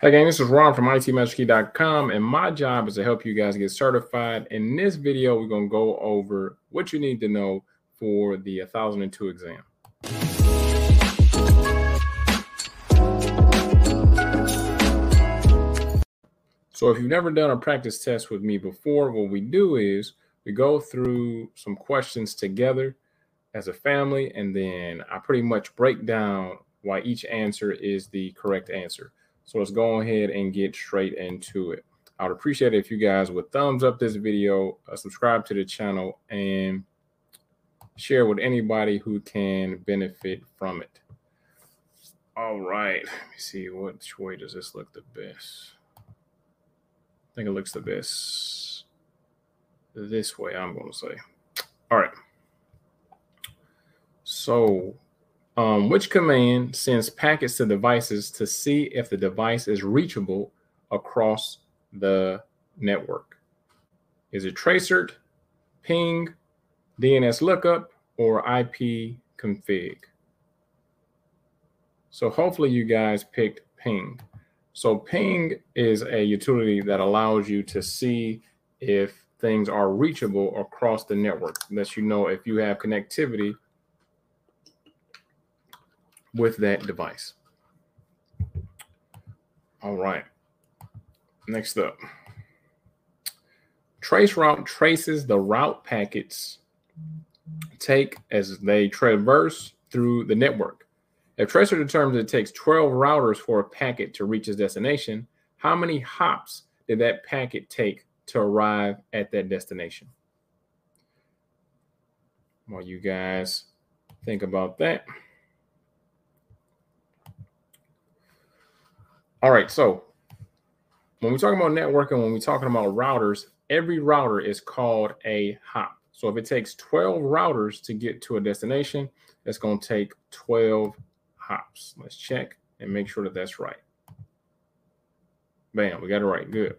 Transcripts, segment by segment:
Hey, gang, this is Ron from ITMasterKey.com, and my job is to help you guys get certified. In this video, we're going to go over what you need to know for the 1002 exam. So, if you've never done a practice test with me before, what we do is we go through some questions together as a family, and then I pretty much break down why each answer is the correct answer. So let's go ahead and get straight into it. I would appreciate it if you guys would thumbs up this video, uh, subscribe to the channel, and share with anybody who can benefit from it. All right, let me see which way does this look the best. I think it looks the best this way, I'm going to say. All right. So um, which command sends packets to devices to see if the device is reachable across the network? Is it tracert, ping, DNS lookup, or IP config? So hopefully you guys picked ping. So ping is a utility that allows you to see if things are reachable across the network. Lets you know if you have connectivity with that device. All right. Next up. Traceroute traces the route packets take as they traverse through the network. If Tracer determines it takes 12 routers for a packet to reach its destination, how many hops did that packet take to arrive at that destination? While you guys think about that. All right. So when we're talking about networking, when we're talking about routers, every router is called a hop. So if it takes 12 routers to get to a destination, it's going to take 12 hops. Let's check and make sure that that's right. Bam, we got it right. Good.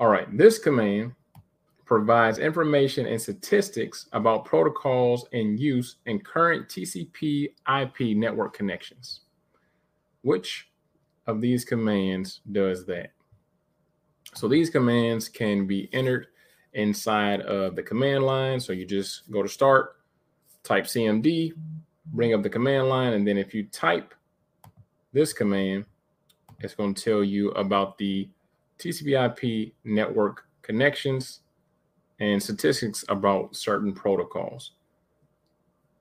All right. This command provides information and statistics about protocols in use in current TCP IP network connections. Which of these commands does that. So these commands can be entered inside of the command line. So you just go to start, type CMD, bring up the command line, and then if you type this command, it's going to tell you about the TCP/IP network connections and statistics about certain protocols.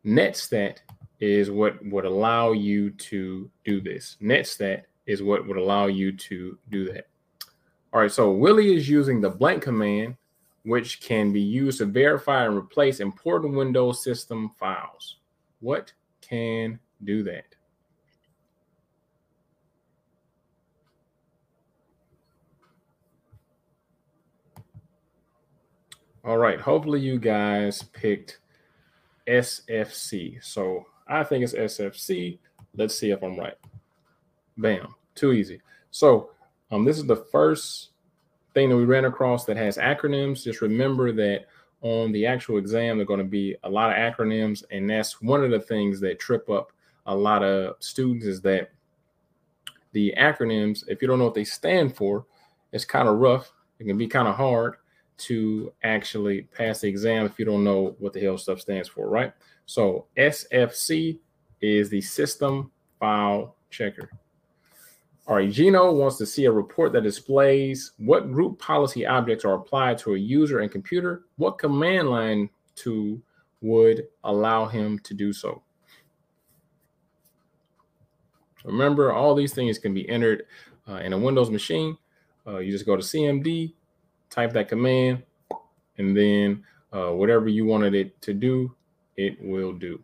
Netstat is what would allow you to do this. Netstat is what would allow you to do that. All right, so Willie is using the blank command, which can be used to verify and replace important Windows system files. What can do that? All right, hopefully you guys picked SFC. So I think it's SFC. Let's see if I'm right. Bam. Too easy. So um, this is the first thing that we ran across that has acronyms. Just remember that on the actual exam, there are going to be a lot of acronyms, and that's one of the things that trip up a lot of students is that the acronyms, if you don't know what they stand for, it's kind of rough. It can be kind of hard to actually pass the exam if you don't know what the hell stuff stands for, right? So SFC is the system file checker. All right, Gino wants to see a report that displays what group policy objects are applied to a user and computer. What command line to would allow him to do so? Remember, all these things can be entered uh, in a Windows machine. Uh, you just go to CMD, type that command, and then uh, whatever you wanted it to do, it will do.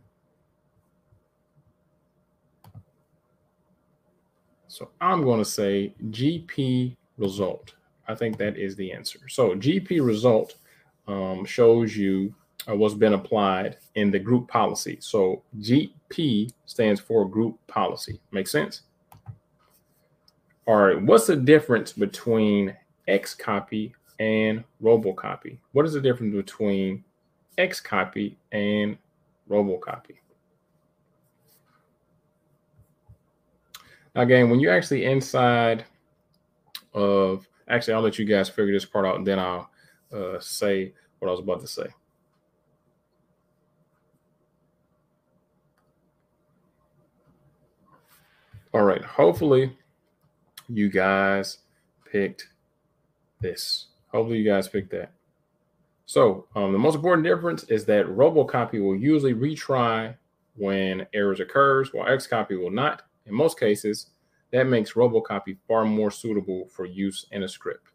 So I'm going to say GP result. I think that is the answer. So GP result um, shows you uh, what's been applied in the group policy. So GP stands for group policy. Make sense? All right. What's the difference between X copy and robocopy? What is the difference between X copy and robocopy? Again, when you're actually inside of, actually, I'll let you guys figure this part out and then I'll uh, say what I was about to say. All right. Hopefully, you guys picked this. Hopefully, you guys picked that. So, um, the most important difference is that RoboCopy will usually retry when errors occurs, while Xcopy will not. In most cases, that makes RoboCopy far more suitable for use in a script.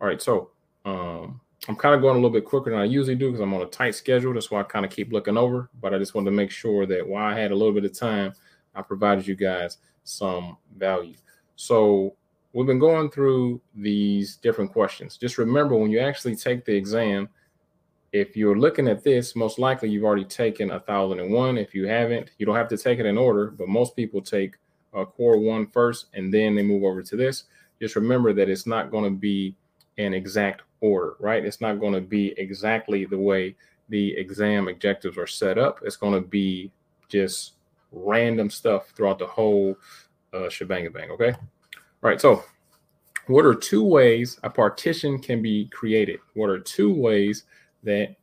All right, so um, I'm kind of going a little bit quicker than I usually do because I'm on a tight schedule. That's why I kind of keep looking over. But I just wanted to make sure that while I had a little bit of time, I provided you guys some value. So we've been going through these different questions. Just remember when you actually take the exam, if you're looking at this, most likely you've already taken a thousand and one. If you haven't, you don't have to take it in order, but most people take a core one first and then they move over to this. Just remember that it's not going to be an exact order, right? It's not going to be exactly the way the exam objectives are set up. It's going to be just random stuff throughout the whole uh, shebang bang. Okay. All right. So, what are two ways a partition can be created? What are two ways that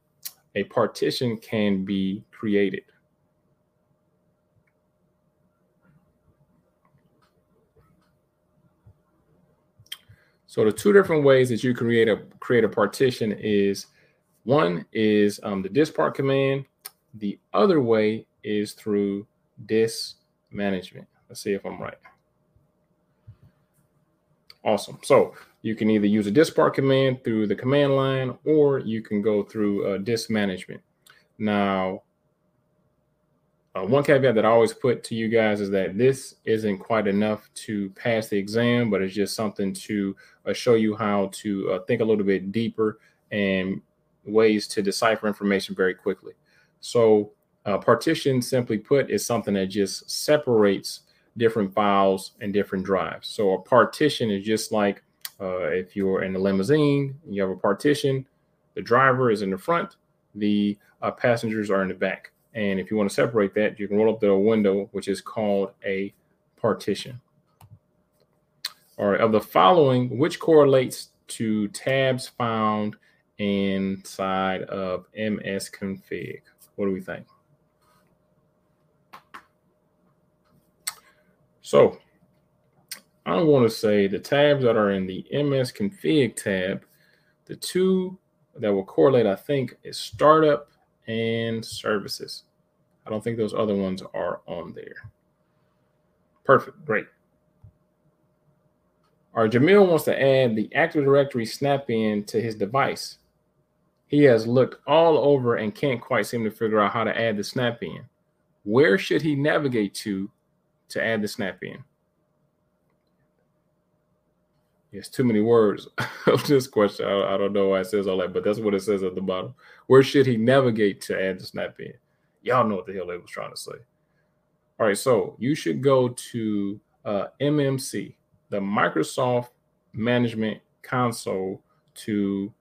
a partition can be created? So the two different ways that you create a create a partition is one is um, the diskpart command. The other way is through disk management. Let's see if I'm right. Awesome. So you can either use a diskpart command through the command line, or you can go through uh, disk management. Now, uh, one caveat that I always put to you guys is that this isn't quite enough to pass the exam, but it's just something to show you how to uh, think a little bit deeper and ways to decipher information very quickly. So, uh, partition, simply put, is something that just separates different files and different drives. So, a partition is just like uh, if you're in a limousine, you have a partition, the driver is in the front, the uh, passengers are in the back. And if you want to separate that, you can roll up the window, which is called a partition. All right, of the following, which correlates to tabs found inside of MS config? What do we think? So I'm going to say the tabs that are in the MS config tab, the two that will correlate, I think, is startup and services. I don't think those other ones are on there. Perfect. Great. Our Jamil wants to add the Active Directory snap-in to his device. He has looked all over and can't quite seem to figure out how to add the snap-in. Where should he navigate to to add the snap-in? It's too many words of this question. I, I, don't know why it says all that, but that's what it says at the bottom. Where should he navigate to add the snap in? Y'all know what the hell they was trying to say. All right, so you should go to uh, MMC, the Microsoft Management Console, to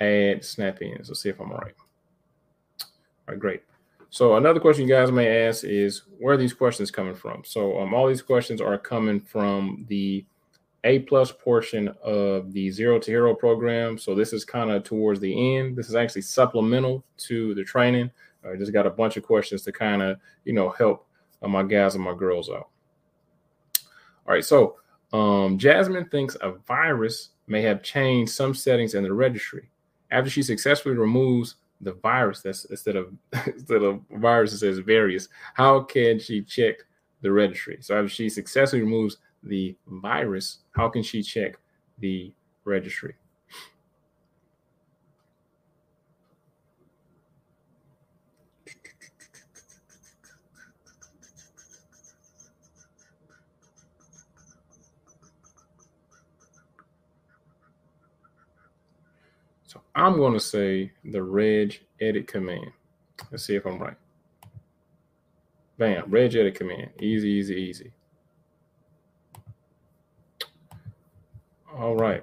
add snap-ins. Let's see if I'm right. All right, great. So another question you guys may ask is where are these questions coming from? So um, all these questions are coming from the a plus portion of the zero to hero program. So this is kind of towards the end. This is actually supplemental to the training. I just got a bunch of questions to kind of, you know, help uh, my guys and my girls out. All right. So um, Jasmine thinks a virus may have changed some settings in the registry. After she successfully removes the virus, that's instead of instead of virus, it says various. How can she check the registry? So after she successfully removes the virus, how can she check the registry? So I'm going to say the reg edit command. Let's see if I'm right. Bam, reg edit command. Easy, easy, easy. All right.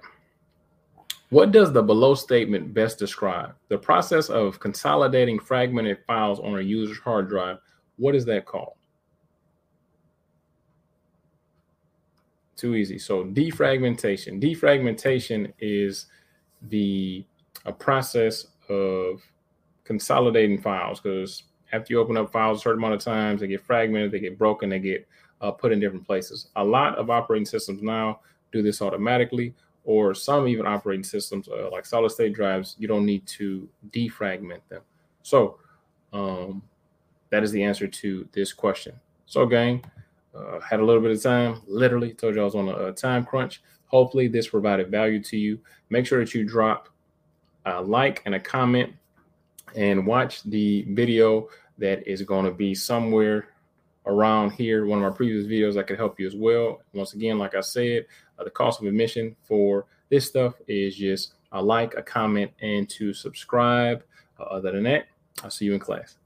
What does the below statement best describe? The process of consolidating fragmented files on a user's hard drive. What is that called? Too easy. So defragmentation. Defragmentation is the a process of consolidating files because after you open up files a certain amount of times, they get fragmented, they get broken, they get uh, put in different places. A lot of operating systems now do this automatically, or some even operating systems uh, like solid state drives, you don't need to defragment them. So um, that is the answer to this question. So, gang, uh, had a little bit of time. Literally told you I was on a, a, time crunch. Hopefully, this provided value to you. Make sure that you drop a like and a comment and watch the video that is going to be somewhere around here. One of our previous videos that could help you as well. Once again, like I said, uh, the cost of admission for this stuff is just a like, a comment, and to subscribe. Uh, other than that, I'll see you in class.